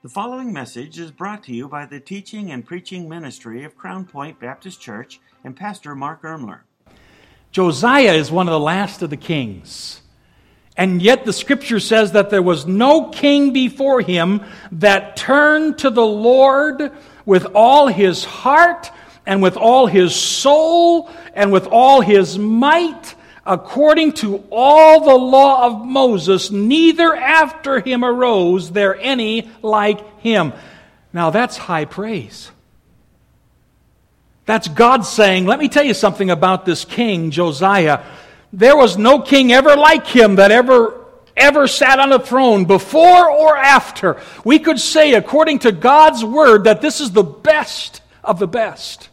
The following message is brought to you by the teaching and preaching ministry of Crown Point Baptist Church and Pastor Mark Ermler. Josiah is one of the last of the kings. And yet the scripture says that there was no king before him that turned to the Lord with all his heart and with all his soul and with all his might according to all the law of Moses, neither after him arose there any like him. Now that's high praise. That's God saying, let me tell you something about this king, Josiah. There was no king ever like him that ever ever sat on a throne before or after. We could say, according to God's word, that this is the best of the best.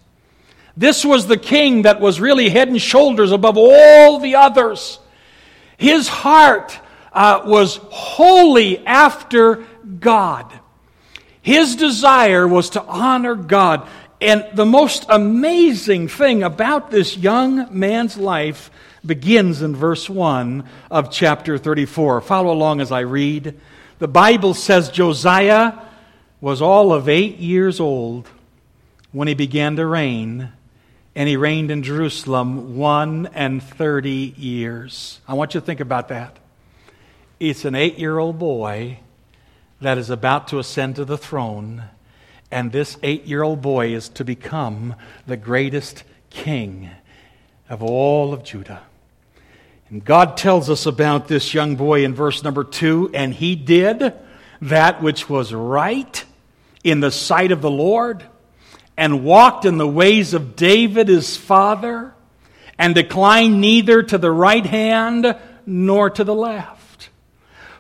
This was the king that was really head and shoulders above all the others. His heart uh, was wholly after God. His desire was to honor God. And the most amazing thing about this young man's life begins in verse 1 of chapter 34. Follow along as I read. The Bible says Josiah was all of eight years old when he began to reign and he reigned in Jerusalem one and thirty years. I want you to think about that. It's an eight year old boy that is about to ascend to the throne, and this eight year old boy is to become the greatest king of all of Judah. And God tells us about this young boy in verse number two, and he did that which was right in the sight of the Lord and walked in the ways of David his father, and declined neither to the right hand nor to the left.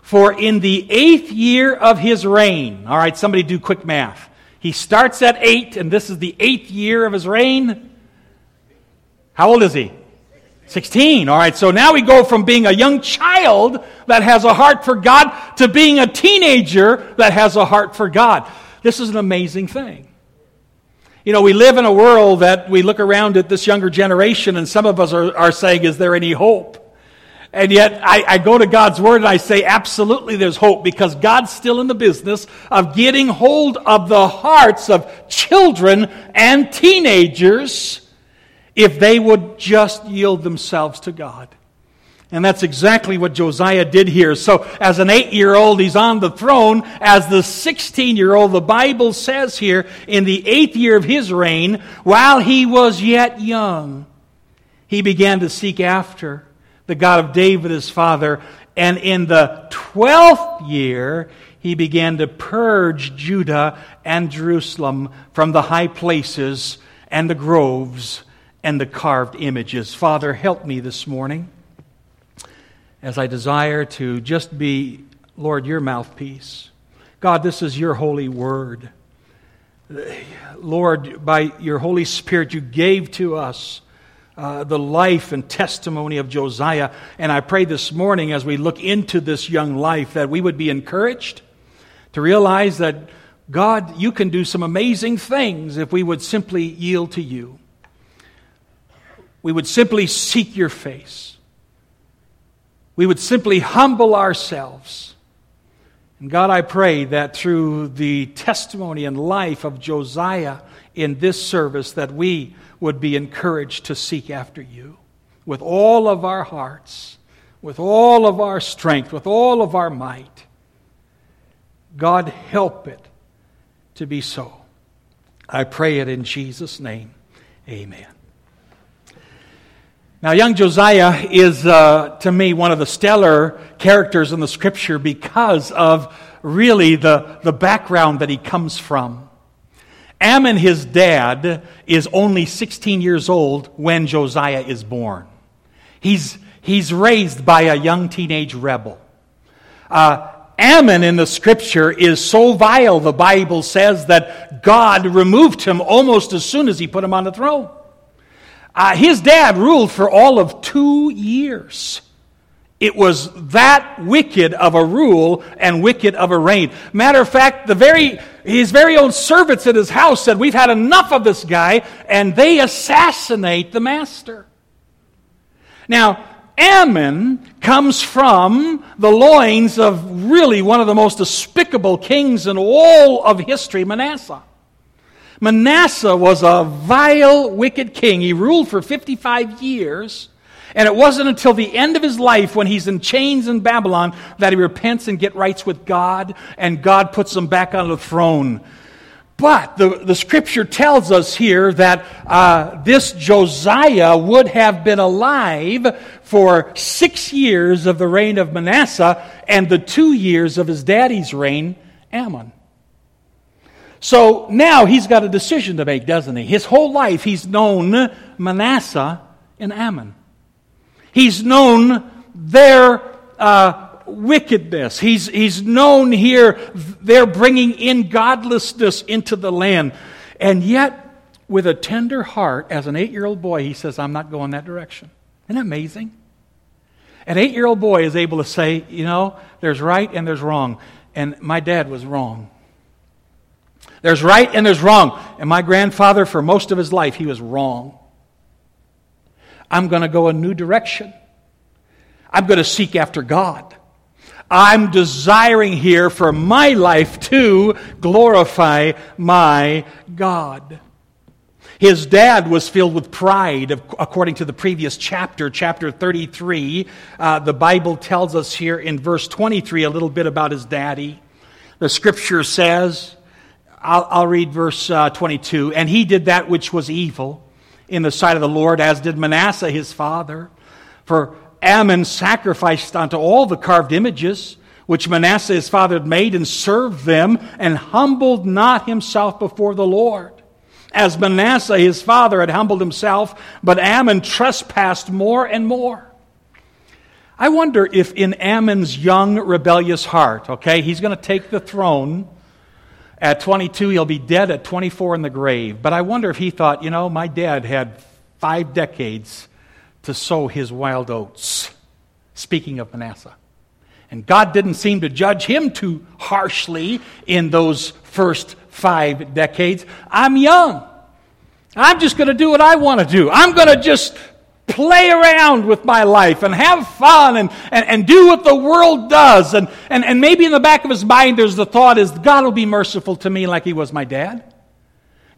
For in the eighth year of his reign, all right, somebody do quick math. He starts at eight, and this is the eighth year of his reign. How old is he? 16. All right, so now we go from being a young child that has a heart for God to being a teenager that has a heart for God. This is an amazing thing. You know, we live in a world that we look around at this younger generation, and some of us are, are saying, Is there any hope? And yet, I, I, go to God's Word and I say, absolutely, there's hope because God's still in the business of getting hold of the hearts of children and teenagers if they would just yield themselves to God. And that's exactly what Josiah did here. So, as an eight year old, he's on the throne. As the 16 year old, the Bible says here, in the eighth year of his reign, while he was yet young, he began to seek after the God of David, his father. And in the 12th year, he began to purge Judah and Jerusalem from the high places and the groves and the carved images. Father, help me this morning as I desire to just be, Lord, your mouthpiece. God, this is your holy word. Lord, by your Holy Spirit, you gave to us uh, the life and testimony of Josiah. And I pray this morning, as we look into this young life, that we would be encouraged to realize that, God, you can do some amazing things if we would simply yield to you. We would simply seek your face we would simply humble ourselves. And God, I pray that through the testimony and life of Josiah in this service, that we would be encouraged to seek after you with all of our hearts, with all of our strength, with all of our might. God, help it to be so. I pray it in Jesus' name. Amen. Now, young Josiah is, uh, to me, one of the stellar characters in the scripture because of really the, the background that he comes from. Amon, his dad, is only 16 years old when Josiah is born. He's, he's raised by a young teenage rebel. Uh, Amon in the scripture is so vile, the Bible says, that God removed him almost as soon as he put him on the throne. Uh, his dad ruled for all of two years. It was that wicked of a rule and wicked of a reign. Matter of fact, the very, his very own servants at his house said, We've had enough of this guy, and they assassinate the master. Now, Amon comes from the loins of really one of the most despicable kings in all of history, Manasseh. Manasseh was a vile, wicked king. He ruled for 55 years. And it wasn't until the end of his life when he's in chains in Babylon that he repents and get rights with God, and God puts him back on the throne. But the, the scripture tells us here that uh, this Josiah would have been alive for six years of the reign of Manasseh and the two years of his daddy's reign, Amon. So now he's got a decision to make, doesn't he? His whole life he's known Manasseh and Amon. He's known their uh, wickedness. He's, he's known here, they're bringing in godlessness into the land. And yet, with a tender heart, as an eight year old boy, he says, I'm not going that direction. Isn't that amazing? An eight year old boy is able to say, you know, there's right and there's wrong. And my dad was wrong. There's right and there's wrong. And my grandfather, for most of his life, he was wrong. I'm going to go a new direction. I'm going to seek after God. I'm desiring here for my life to glorify my God. His dad was filled with pride, according to the previous chapter, chapter 33. Uh, the Bible tells us here in verse 23 a little bit about his daddy. The scripture says, I'll, I'll read verse uh, 22, and he did that which was evil in the sight of the Lord, as did Manasseh his father. For Amon sacrificed unto all the carved images which Manasseh his father had made and served them, and humbled not himself before the Lord. As Manasseh his father had humbled himself, but Amon trespassed more and more. I wonder if in Amon's young, rebellious heart, okay, he's going to take the throne. At 22, he'll be dead at 24 in the grave. But I wonder if he thought, you know, my dad had five decades to sow his wild oats. Speaking of Manasseh. And God didn't seem to judge him too harshly in those first five decades. I'm young. I'm just going to do what I want to do. I'm going to just play around with my life and have fun and, and, and do what the world does. And, and, and maybe in the back of his mind, there's the thought is God will be merciful to me like he was my dad.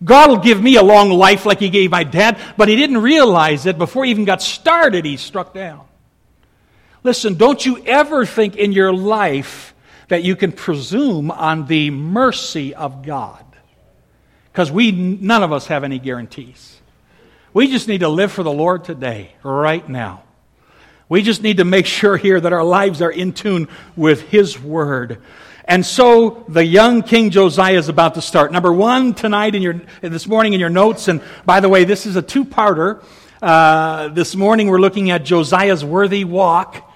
God will give me a long life like he gave my dad, but he didn't realize it before he even got started, he struck down. Listen, don't you ever think in your life that you can presume on the mercy of God. Because we, none of us have any guarantees. We just need to live for the Lord today, right now. We just need to make sure here that our lives are in tune with His Word. And so the young King Josiah is about to start. Number one tonight in your this morning in your notes, and by the way, this is a two-parter. Uh, this morning we're looking at Josiah's worthy walk,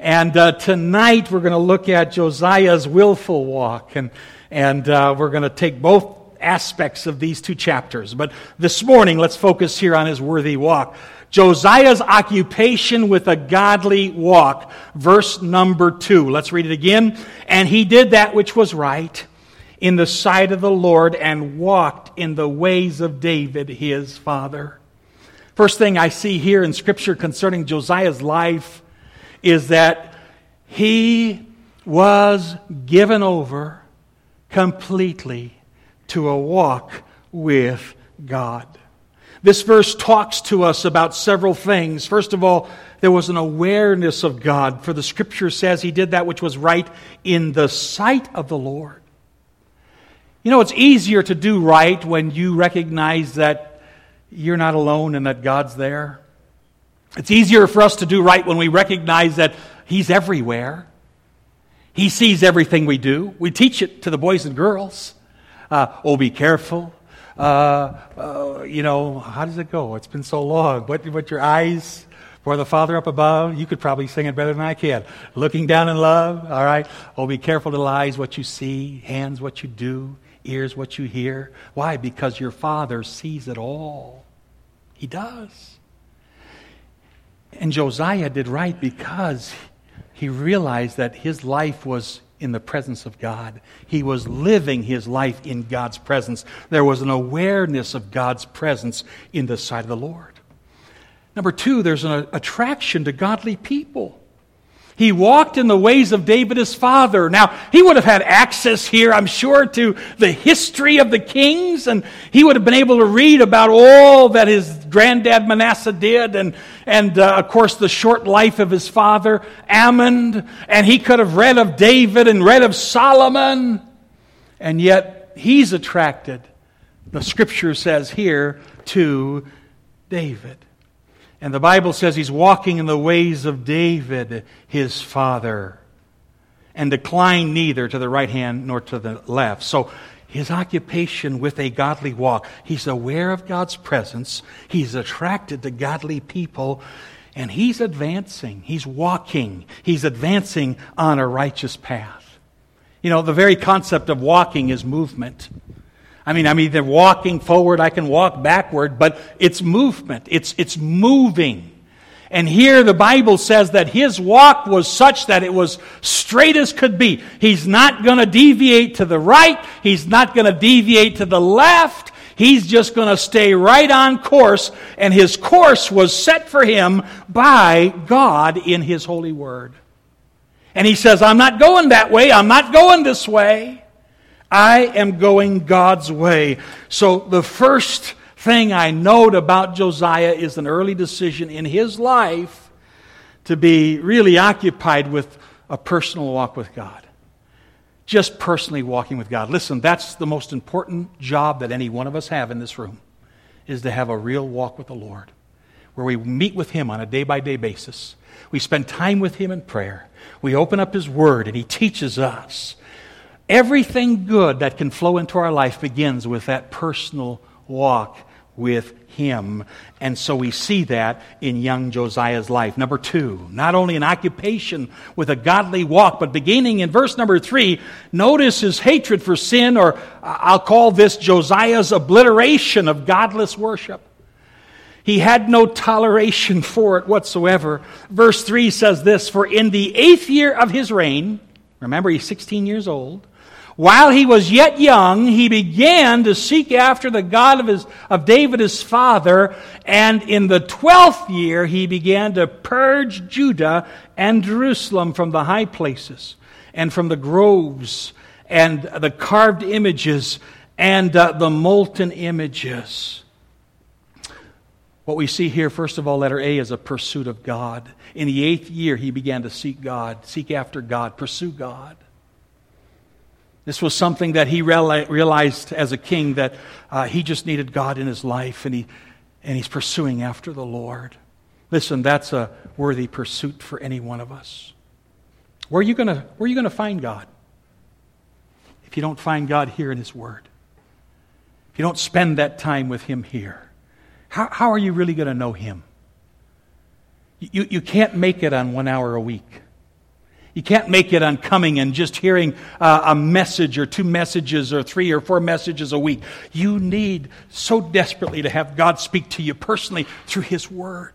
and uh, tonight we're going to look at Josiah's willful walk, and and uh, we're going to take both aspects of these two chapters. But this morning, let's focus here on his worthy walk. Josiah's occupation with a godly walk. Verse number two. Let's read it again. And he did that which was right in the sight of the Lord and walked in the ways of David his father. First thing I see here in Scripture concerning Josiah's life is that he was given over completely to a walk with God. This verse talks to us about several things. First of all, there was an awareness of God, for the scripture says he did that which was right in the sight of the Lord. You know, it's easier to do right when you recognize that you're not alone and that God's there. It's easier for us to do right when we recognize that He's everywhere. He sees everything we do. We teach it to the boys and girls. Uh, oh, be careful. Uh, uh, you know, how does it go? It's been so long. What, what your eyes for the Father up above? You could probably sing it better than I can. Looking down in love, all right? Oh, be careful to eyes what you see, hands what you do, ears what you hear. Why? Because your Father sees it all. He does. And Josiah did right because he realized that his life was in the presence of God. He was living his life in God's presence. There was an awareness of God's presence in the sight of the Lord. Number two, there's an attraction to godly people. He walked in the ways of David his father. Now, he would have had access here, I'm sure, to the history of the kings, and he would have been able to read about all that his granddad Manasseh did, and, and uh, of course, the short life of his father, Amon, and he could have read of David and read of Solomon, and yet he's attracted, the scripture says here, to David. And the Bible says he's walking in the ways of David, his father, and declined neither to the right hand nor to the left. So his occupation with a godly walk, he's aware of God's presence, he's attracted to godly people, and he's advancing. He's walking. He's advancing on a righteous path. You know, the very concept of walking is movement. I mean, I'm either walking forward, I can walk backward, but it's movement. It's, it's moving. And here the Bible says that his walk was such that it was straight as could be. He's not going to deviate to the right. He's not going to deviate to the left. He's just going to stay right on course. And his course was set for him by God in his holy word. And he says, I'm not going that way. I'm not going this way. I am going God's way. So the first thing I note about Josiah is an early decision in his life to be really occupied with a personal walk with God. Just personally walking with God. Listen, that's the most important job that any one of us have in this room is to have a real walk with the Lord where we meet with him on a day by day basis. We spend time with him in prayer. We open up his word and he teaches us. Everything good that can flow into our life begins with that personal walk with him. And so we see that in young Josiah's life. Number two, not only an occupation with a godly walk, but beginning in verse number three, notice his hatred for sin, or I'll call this Josiah's obliteration of godless worship. He had no toleration for it whatsoever. Verse 3 says this For in the eighth year of his reign, remember he's 16 years old, while he was yet young, he began to seek after the God of, his, of David his father, and in the twelfth year he began to purge Judah and Jerusalem from the high places, and from the groves, and the carved images, and uh, the molten images. What we see here, first of all, letter A, is a pursuit of God. In the eighth year, he began to seek God, seek after God, pursue God. This was something that he realized as a king that uh, he just needed God in his life and, he, and he's pursuing after the Lord. Listen, that's a worthy pursuit for any one of us. Where are you going to find God? If you don't find God here in His Word, if you don't spend that time with Him here, how, how are you really going to know Him? You, you can't make it on one hour a week. You can't make it on coming and just hearing uh, a message or two messages or three or four messages a week. You need so desperately to have God speak to you personally through His Word.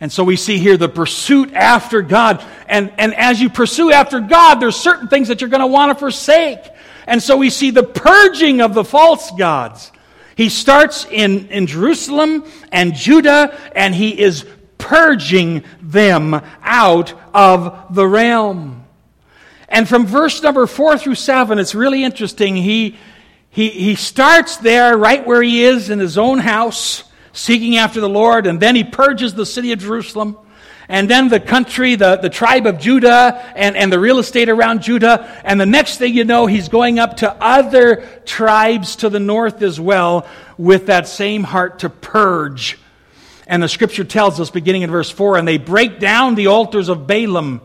And so we see here the pursuit after God. And, and as you pursue after God, there's certain things that you're going to want to forsake. And so we see the purging of the false gods. He starts in, in Jerusalem and Judah, and he is purging them out of the realm. And from verse number four through seven, it's really interesting. He, he, he starts there right where he is in his own house, seeking after the Lord, and then he purges the city of Jerusalem. And then the country, the, the tribe of Judah, and, and the real estate around Judah. And the next thing you know, he's going up to other tribes to the north as well with that same heart to purge and the scripture tells us, beginning in verse 4, and they break down the altars of Baalim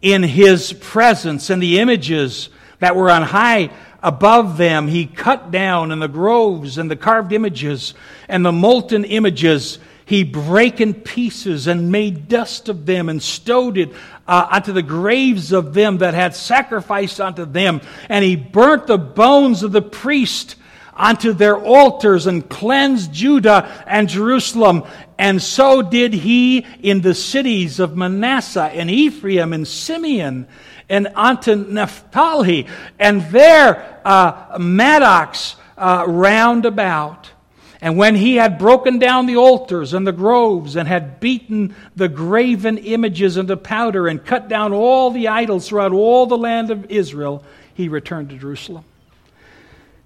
in his presence, and the images that were on high above them he cut down, and the groves and the carved images and the molten images he brake in pieces and made dust of them and stowed it uh, unto the graves of them that had sacrificed unto them. And he burnt the bones of the priest onto their altars and cleansed Judah and Jerusalem. And so did he in the cities of Manasseh and Ephraim and Simeon and unto Naphtali and their uh, mattocks uh, round about. And when he had broken down the altars and the groves and had beaten the graven images into powder and cut down all the idols throughout all the land of Israel, he returned to Jerusalem.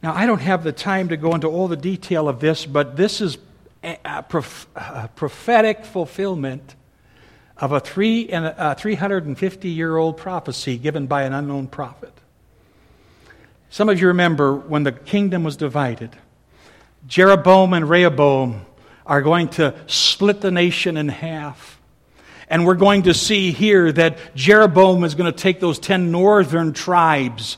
Now, I don't have the time to go into all the detail of this, but this is a, prophetic fulfillment of a, three and a 350 year old prophecy given by an unknown prophet. Some of you remember when the kingdom was divided, Jeroboam and Rehoboam are going to split the nation in half. And we're going to see here that Jeroboam is going to take those 10 northern tribes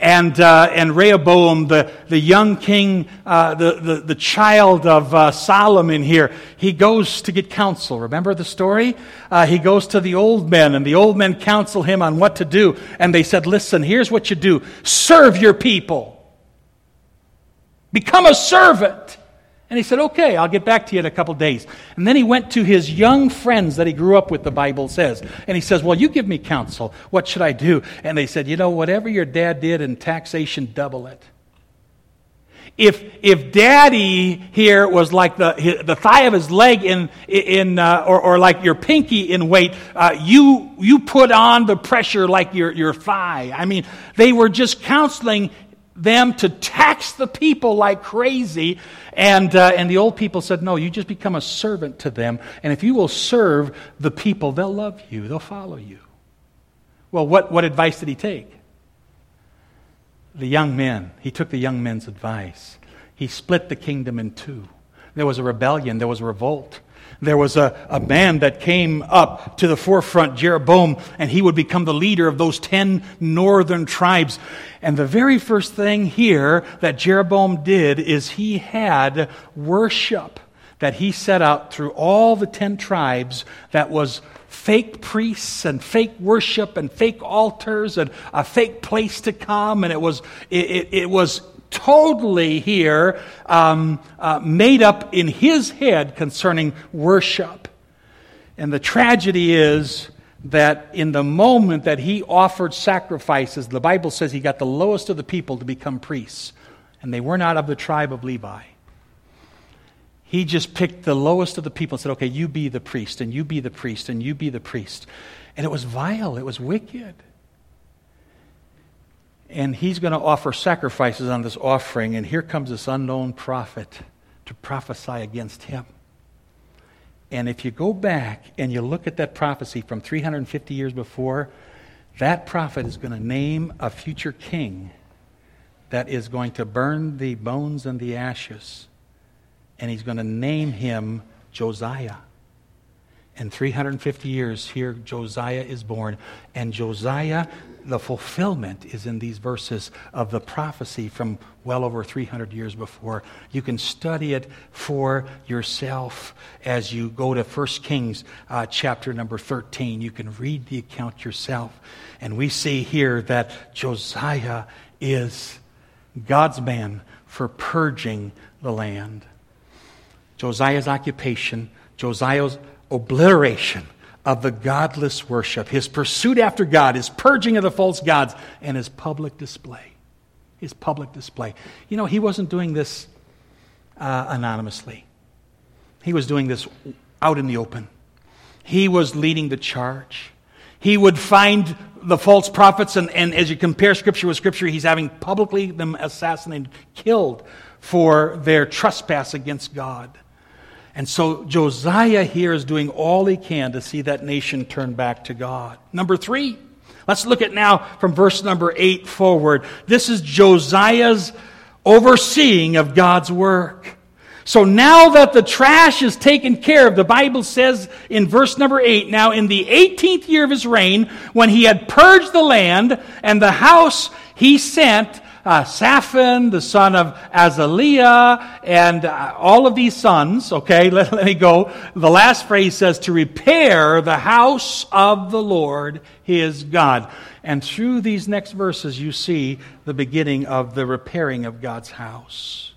and, uh, and Rehoboam, the, the young king, uh, the, the, the child of uh, Solomon here, he goes to get counsel. Remember the story? Uh, he goes to the old men, and the old men counsel him on what to do. And they said, Listen, here's what you do serve your people, become a servant. And he said, Okay, I'll get back to you in a couple days. And then he went to his young friends that he grew up with, the Bible says. And he says, Well, you give me counsel. What should I do? And they said, You know, whatever your dad did in taxation, double it. If, if daddy here was like the, the thigh of his leg in, in uh, or, or like your pinky in weight, uh, you, you put on the pressure like your, your thigh. I mean, they were just counseling them to tax the people like crazy. And, uh, and the old people said, No, you just become a servant to them. And if you will serve the people, they'll love you, they'll follow you. Well, what, what advice did he take? The young men. He took the young men's advice. He split the kingdom in two. There was a rebellion, there was a revolt there was a, a man that came up to the forefront, Jeroboam, and he would become the leader of those 10 northern tribes. And the very first thing here that Jeroboam did is he had worship that he set out through all the 10 tribes that was fake priests and fake worship and fake altars and a fake place to come and it was it, it, it was totally here um, uh, made up in his head concerning worship. And the tragedy is that in the moment that he offered sacrifices, the Bible says he got the lowest of the people to become priests, and they were not of the tribe of Levi. He just picked the lowest of the people and said, Okay, you be the priest, and you be the priest, and you be the priest. And it was vile, it was wicked and he's going to offer sacrifices on this offering, and here comes this unknown prophet to prophesy against him. And if you go back and you look at that prophecy from 350 years before, that prophet is going to name a future king that is going to burn the bones and the ashes. And he's going to name him Josiah. In 350 years, here Josiah is born. And Josiah the fulfillment is in these verses of the prophecy from well over 300 years before. You can study it for yourself as you go to 1 Kings uh, chapter number 13. You can read the account yourself. And we see here that Josiah is God's man for purging the land. Josiah's occupation, Josiah's obliteration of the godless worship, his pursuit after God, his purging of the false gods, and his public display. His public display. You know, he wasn't doing this uh, anonymously, he was doing this out in the open. He was leading the charge. He would find the false prophets, and, and as you compare Scripture with Scripture, he's having publicly them assassinated, killed for their trespass against God. And so Josiah here is doing all he can to see that nation turn back to God. Number three, let's look at now from verse number eight forward. This is Josiah's overseeing of God's work. So now that the trash is taken care of, the Bible says in verse number 8, now in the 18th year of his reign, when he had purged the land and the house, he sent uh, Shaphan, the son of Azaliah, and uh, all of these sons. Okay, let, let me go. The last phrase says, to repair the house of the Lord his God. And through these next verses, you see the beginning of the repairing of God's house.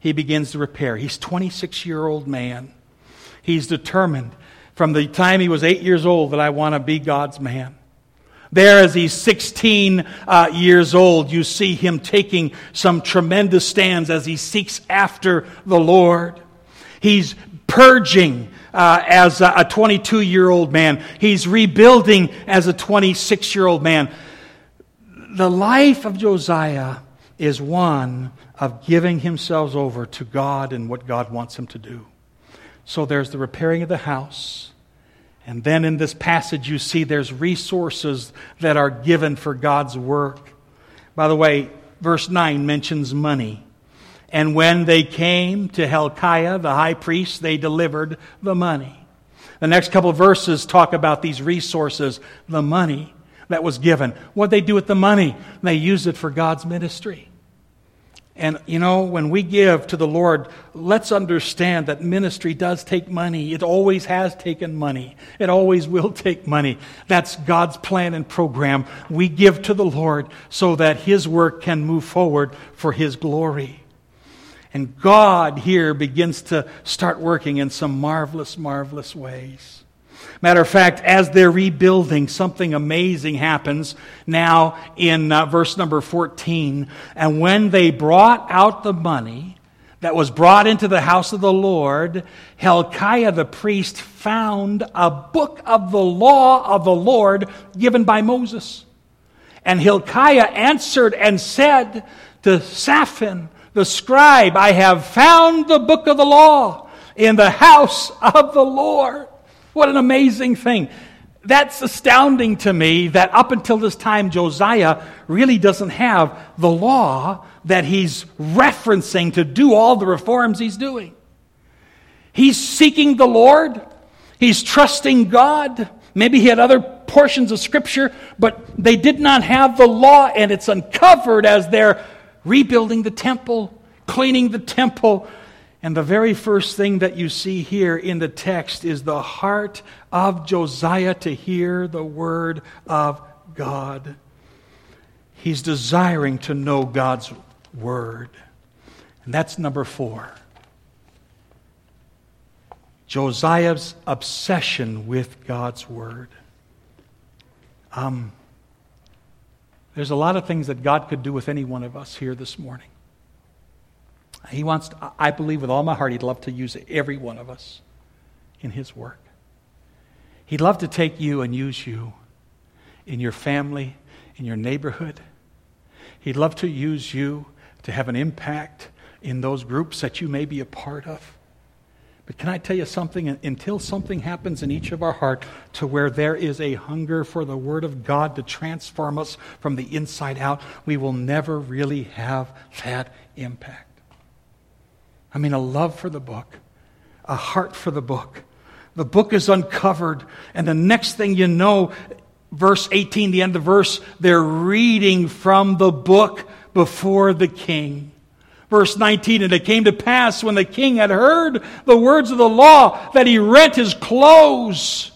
He begins to repair. He's 26 year old man. He's determined from the time he was eight years old that I want to be God's man. There, as he's 16 uh, years old, you see him taking some tremendous stands as he seeks after the Lord. He's purging uh, as a 22 year old man, he's rebuilding as a 26 year old man. The life of Josiah is one of giving himself over to God and what God wants him to do. So there's the repairing of the house. And then in this passage, you see there's resources that are given for God's work. By the way, verse 9 mentions money. And when they came to Hilkiah, the high priest, they delivered the money. The next couple verses talk about these resources, the money that was given. What they do with the money? They use it for God's ministry. And you know, when we give to the Lord, let's understand that ministry does take money. It always has taken money. It always will take money. That's God's plan and program. We give to the Lord so that His work can move forward for His glory. And God here begins to start working in some marvelous, marvelous ways. Matter of fact, as they're rebuilding, something amazing happens now in uh, verse number 14. And when they brought out the money that was brought into the house of the Lord, Hilkiah the priest found a book of the law of the Lord given by Moses. And Hilkiah answered and said to Shaphan, the scribe, I have found the book of the law in the house of the Lord. What an amazing thing. That's astounding to me that up until this time, Josiah really doesn't have the law that he's referencing to do all the reforms he's doing. He's seeking the Lord, he's trusting God. Maybe he had other portions of Scripture, but they did not have the law, and it's uncovered as they're rebuilding the temple, cleaning the temple, and the very first thing that you see here in the text is the heart of Josiah to hear the word of God. He's desiring to know God's word. And that's number four. Josiah's obsession with God's word. Um, there's a lot of things that God could do with any one of us here this morning. He wants, to, I believe with all my heart, He'd love to use every one of us in His work. He'd love to take you and use you in your family, in your neighborhood. He'd love to use you to have an impact in those groups that you may be a part of. But can I tell you something? Until something happens in each of our heart to where there is a hunger for the Word of God to transform us from the inside out, we will never really have that impact. I mean, a love for the book, a heart for the book. The book is uncovered, and the next thing you know, verse 18, the end of the verse, they're reading from the book before the king. Verse 19, and it came to pass when the king had heard the words of the law that he rent his clothes.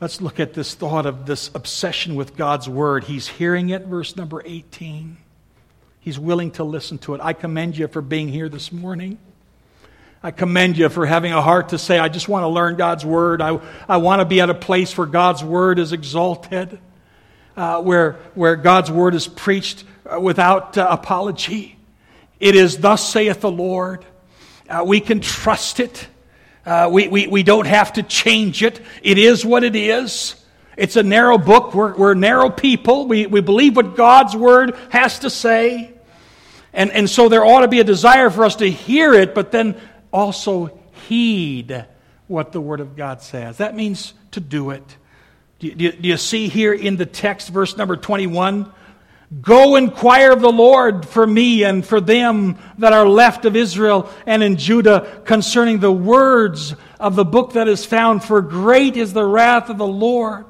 Let's look at this thought of this obsession with God's word. He's hearing it, verse number 18. He's willing to listen to it. I commend you for being here this morning. I commend you for having a heart to say, I just want to learn God's Word. I, I want to be at a place where God's Word is exalted, uh, where, where God's Word is preached uh, without uh, apology. It is, Thus saith the Lord. Uh, we can trust it. Uh, we, we, we don't have to change it. It is what it is. It's a narrow book. We're, we're narrow people. We, we believe what God's word has to say. And, and so there ought to be a desire for us to hear it, but then also heed what the word of God says. That means to do it. Do you, do you see here in the text, verse number 21? Go inquire of the Lord for me and for them that are left of Israel and in Judah concerning the words of the book that is found, for great is the wrath of the Lord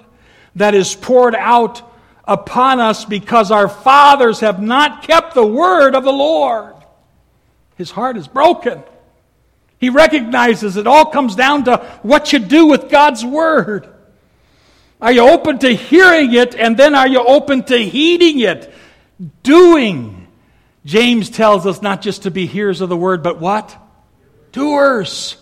that is poured out upon us because our fathers have not kept the word of the Lord. His heart is broken. He recognizes it all comes down to what you do with God's word. Are you open to hearing it and then are you open to heeding it? Doing. James tells us not just to be hearers of the word, but what? Doers.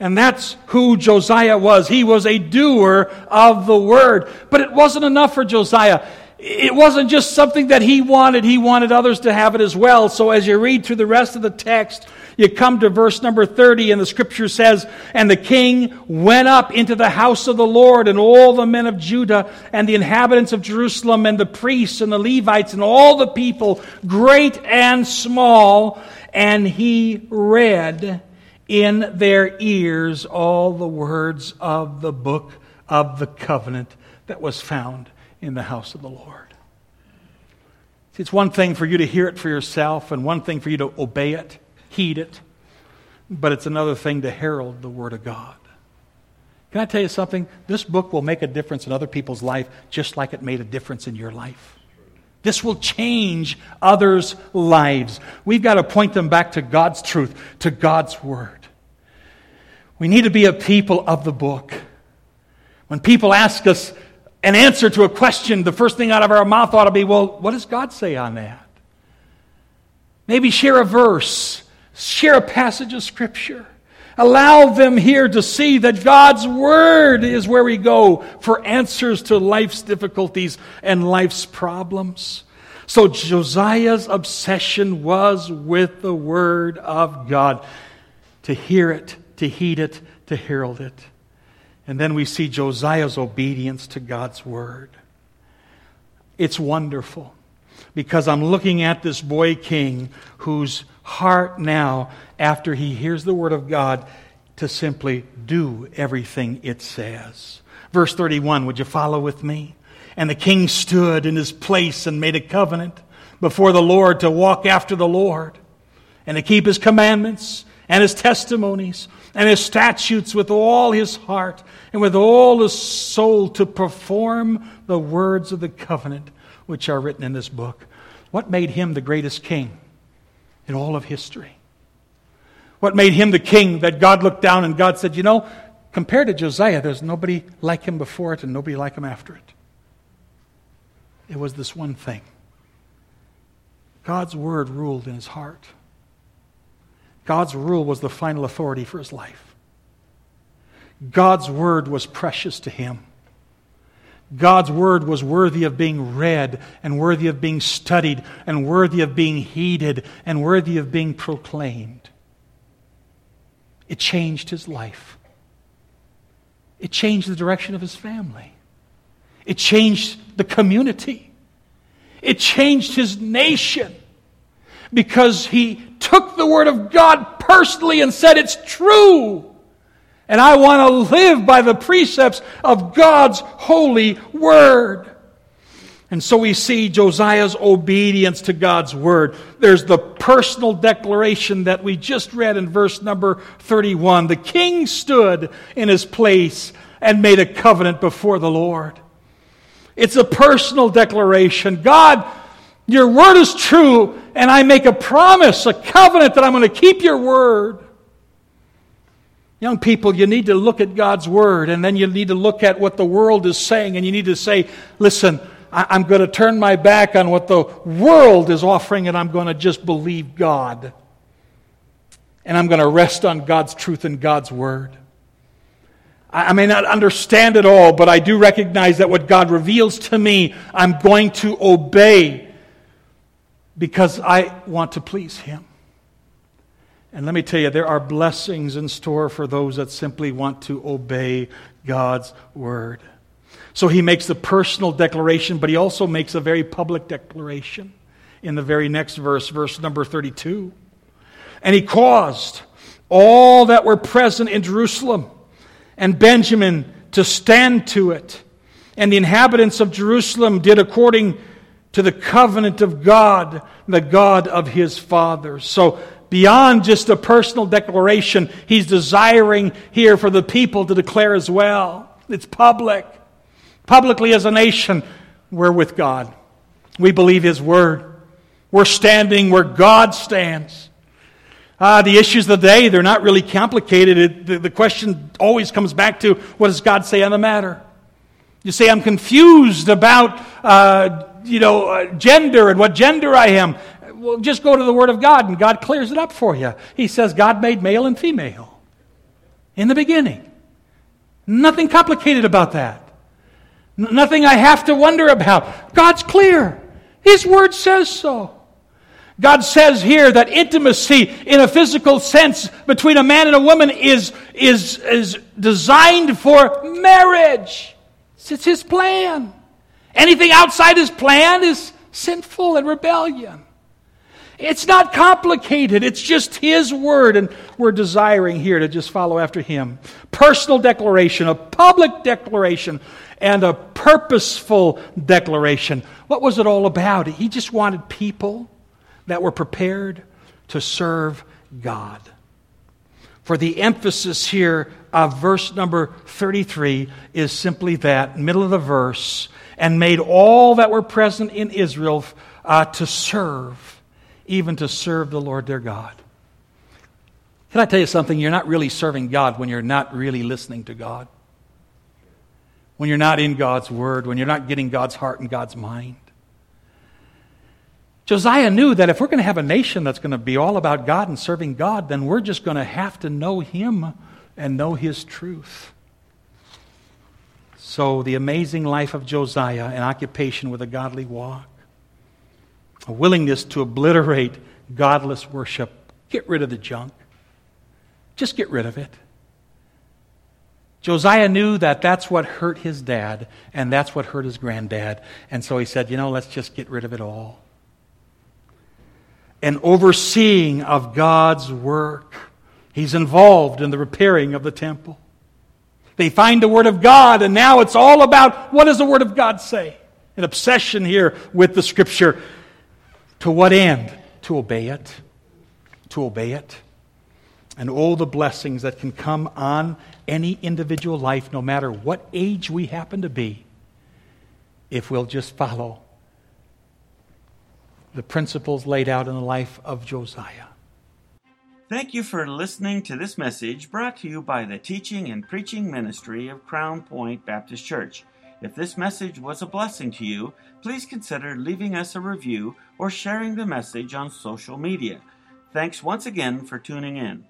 And that's who Josiah was. He was a doer of the word. But it wasn't enough for Josiah. It wasn't just something that he wanted, he wanted others to have it as well. So as you read through the rest of the text, you come to verse number 30, and the scripture says, And the king went up into the house of the Lord, and all the men of Judah, and the inhabitants of Jerusalem, and the priests, and the Levites, and all the people, great and small, and he read in their ears all the words of the book of the covenant that was found in the house of the Lord. It's one thing for you to hear it for yourself, and one thing for you to obey it, heed it, but it's another thing to herald the Word of God. Can I tell you something? This book will make a difference in other people's life just like it made a difference in your life. This will change others' lives. We've got to point them back to God's truth, to God's Word. We need to be a people of the book. When people ask us an answer to a question, the first thing out of our mouth ought to be, well, what does God say on that? Maybe share a verse, share a passage of Scripture. Allow them here to see that God's Word is where we go for answers to life's difficulties and life's problems. So Josiah's obsession was with the Word of God, to hear it, to heed it, to herald it. And then we see Josiah's obedience to God's Word. It's wonderful because I'm looking at this boy king whose heart now, after he hears the word of God, to simply do everything it says. Verse 31, would you follow with me? And the king stood in his place and made a covenant before the Lord to walk after the Lord and to keep his commandments and his testimonies and his statutes with all his heart and with all his soul to perform the words of the covenant which are written in this book. What made him the greatest king? in all of history. What made him the king that God looked down and God said, You know, compared to Josiah, there's nobody like him before it and nobody like him after it. It was this one thing God's word ruled in his heart. God's rule was the final authority for his life. God's word was precious to him. God's word was worthy of being read and worthy of being studied and worthy of being heeded and worthy of being proclaimed. It changed his life. It changed the direction of his family. It changed the community. It changed his nation because he took the word of God personally and said, It's true. And I want to live by the precepts of God's holy word. And so we see Josiah's obedience to God's word. There's the personal declaration that we just read in verse number 31. The king stood in his place and made a covenant before the Lord. It's a personal declaration. God, your word is true, and I make a promise, a covenant that I'm going to keep your word. Young people, you need to look at God's Word, and then you need to look at what the world is saying, and you need to say, listen, I, am going to turn my back on what the world is offering, and I'm going to just believe God. And I'm going to rest on God's truth and God's Word. I, I may not understand it all, but I do recognize that what God reveals to me, I'm going to obey because I want to please Him. And let me tell you, there are blessings in store for those that simply want to obey God's word. So he makes the personal declaration, but he also makes a very public declaration in the very next verse, verse number 32. And he caused all that were present in Jerusalem and Benjamin to stand to it. And the inhabitants of Jerusalem did according to the covenant of God, the God of his fathers. So beyond just a personal declaration, he's desiring here for the people to declare as well. It's public. Publicly as a nation, we're with God. We believe his word. We're standing where God stands. Uh, the issues of the day, they're not really complicated. It, the, the question always comes back to what does God say on the matter? You say, I'm confused about, uh, you know, uh, gender and what gender I am well, just go to the Word of God and God clears it up for you. He says God made male and female. in the beginning. Nothing complicated about that. N- nothing I have to wonder about. God's clear. His word says so. God says here that intimacy in a physical sense between a man and a woman is, is, is designed for marriage. It's his plan. Anything outside his plan is sinful and rebellion. It's not complicated. It's just His Word, and we're desiring here to just follow after Him. Personal declaration, a public declaration, and a purposeful declaration. What was it all about? He just wanted people that were prepared to serve God. For the emphasis here of verse number 33 is simply that, middle of the verse, and made all that were present in Israel uh, to serve, even to serve the Lord their God. Can I tell you something? You're not really serving God when you're not really listening to God. When you're not in God's Word, when you're not getting God's heart and God's mind. Josiah knew that if we're going to have a nation that's going to be all about God and serving God, then we're just going to have to know Him and know His truth. So, the amazing life of Josiah, an occupation with a godly walk, a willingness to obliterate godless worship, get rid of the junk, just get rid of it. Josiah knew that that's what hurt his dad, and that's what hurt his granddad. And so he said, you know, let's just get rid of it all and overseeing of God's work. He's involved in the repairing of the temple. They find the Word of God, and now it's all about what does the Word of God say? An obsession here with the Scripture. To what end? To obey it. To obey it. And all the blessings that can come on any individual life, no matter what age we happen to be, if we'll just follow the principles laid out in the life of Josiah. Thank you for listening to this message brought to you by the teaching and preaching ministry of Crown Point Baptist Church. If this message was a blessing to you, please consider leaving us a review or sharing the message on social media. Thanks once again for tuning in.